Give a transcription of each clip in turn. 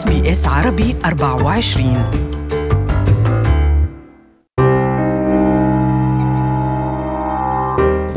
إس بي إس عربي 24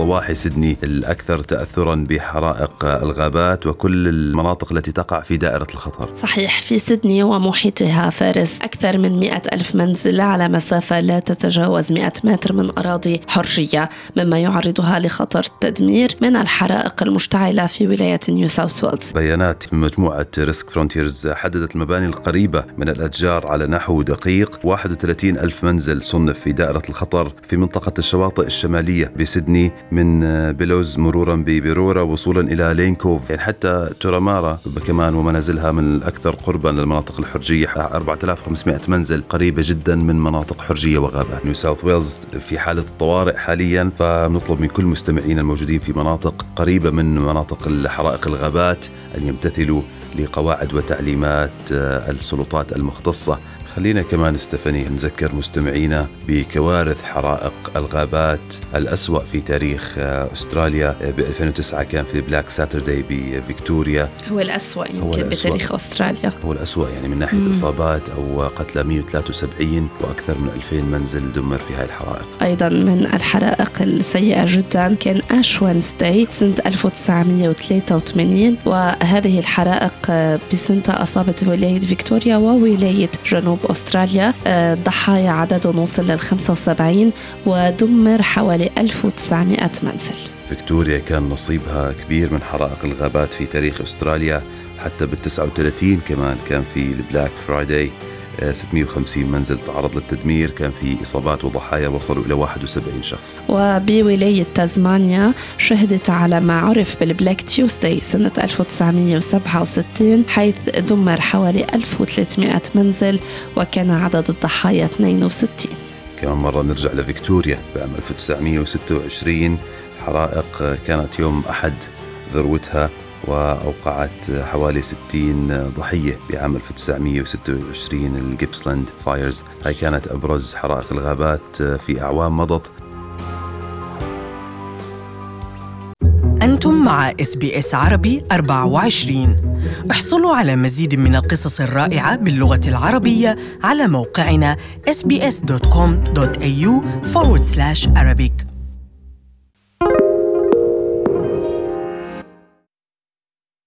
ضواحي سيدني الأكثر تأثرا بحرائق الغابات وكل المناطق التي تقع في دائرة الخطر. صحيح في سيدني ومحيطها فارس أكثر من مئة ألف منزل على مسافة لا تتجاوز 100 متر من أراضي حرجية مما يعرضها لخطر التدمير من الحرائق المشتعلة في ولاية نيو ساوث ويلز. بيانات من مجموعة ريسك فرونتيرز حددت المباني القريبة من الأشجار على نحو دقيق 31 ألف منزل صنف في دائرة الخطر في منطقة الشواطئ الشمالية بسيدني من بلوز مرورا ببرورا وصولا إلى لينكوف يعني حتى تورامورا كمان ومنازلها من الأكثر قربا للمناطق الحرجية. 4500 منزل قريبة جدا من مناطق حرجية وغابات. نيو ساوث ويلز في حالة الطوارئ حاليا فنطلب من كل مستمعينا الموجودين في مناطق قريبة من مناطق الحرائق الغابات أن يمتثلوا لقواعد وتعليمات السلطات المختصة خلينا كمان ستيفني نذكر مستمعينا بكوارث حرائق الغابات الأسوأ في تاريخ آه، أستراليا ب 2009 كان في Black Saturday بفيكتوريا. هو الأسوأ يمكن هو الأسوأ. بتاريخ أستراليا. هو الأسوأ يعني من ناحية مم. إصابات أو قتلى 173 وأكثر من 2000 منزل دمر في هاي الحرائق. أيضا من الحرائق السيئة جدا كان Ash Wednesday سنة 1983 وهذه الحرائق آه، بسنتها أصابت ولاية فيكتوريا وولاية جنوب أستراليا الضحايا آه، عددهم وصل لل 75 ودمر حوالي 1900 منزل. فيكتوريا كان نصيبها كبير من حرائق الغابات في تاريخ أستراليا حتى بال 39 كمان كان في ال Black Friday. 650 منزل تعرض للتدمير. كان في إصابات وضحايا وصلوا إلى 71 شخص. وبولاية تازمانيا شهدت على ما عرف بال Black Tuesday سنة 1967 حيث دمر حوالي 1300 منزل وكان عدد الضحايا 62 كمان مرة نرجع لفيكتوريا. بعام 1926 حرائق كانت يوم أحد ذروتها. وأوقعت حوالي 60 ضحية بعام 1926 ال Gippsland fires. هاي كانت أبرز حرائق الغابات في أعوام مضت. أنتم مع إس بي إس عربي 24 احصلوا على مزيد من القصص الرائعة باللغة العربية على موقعنا sbs.com.au forward slash Arabic.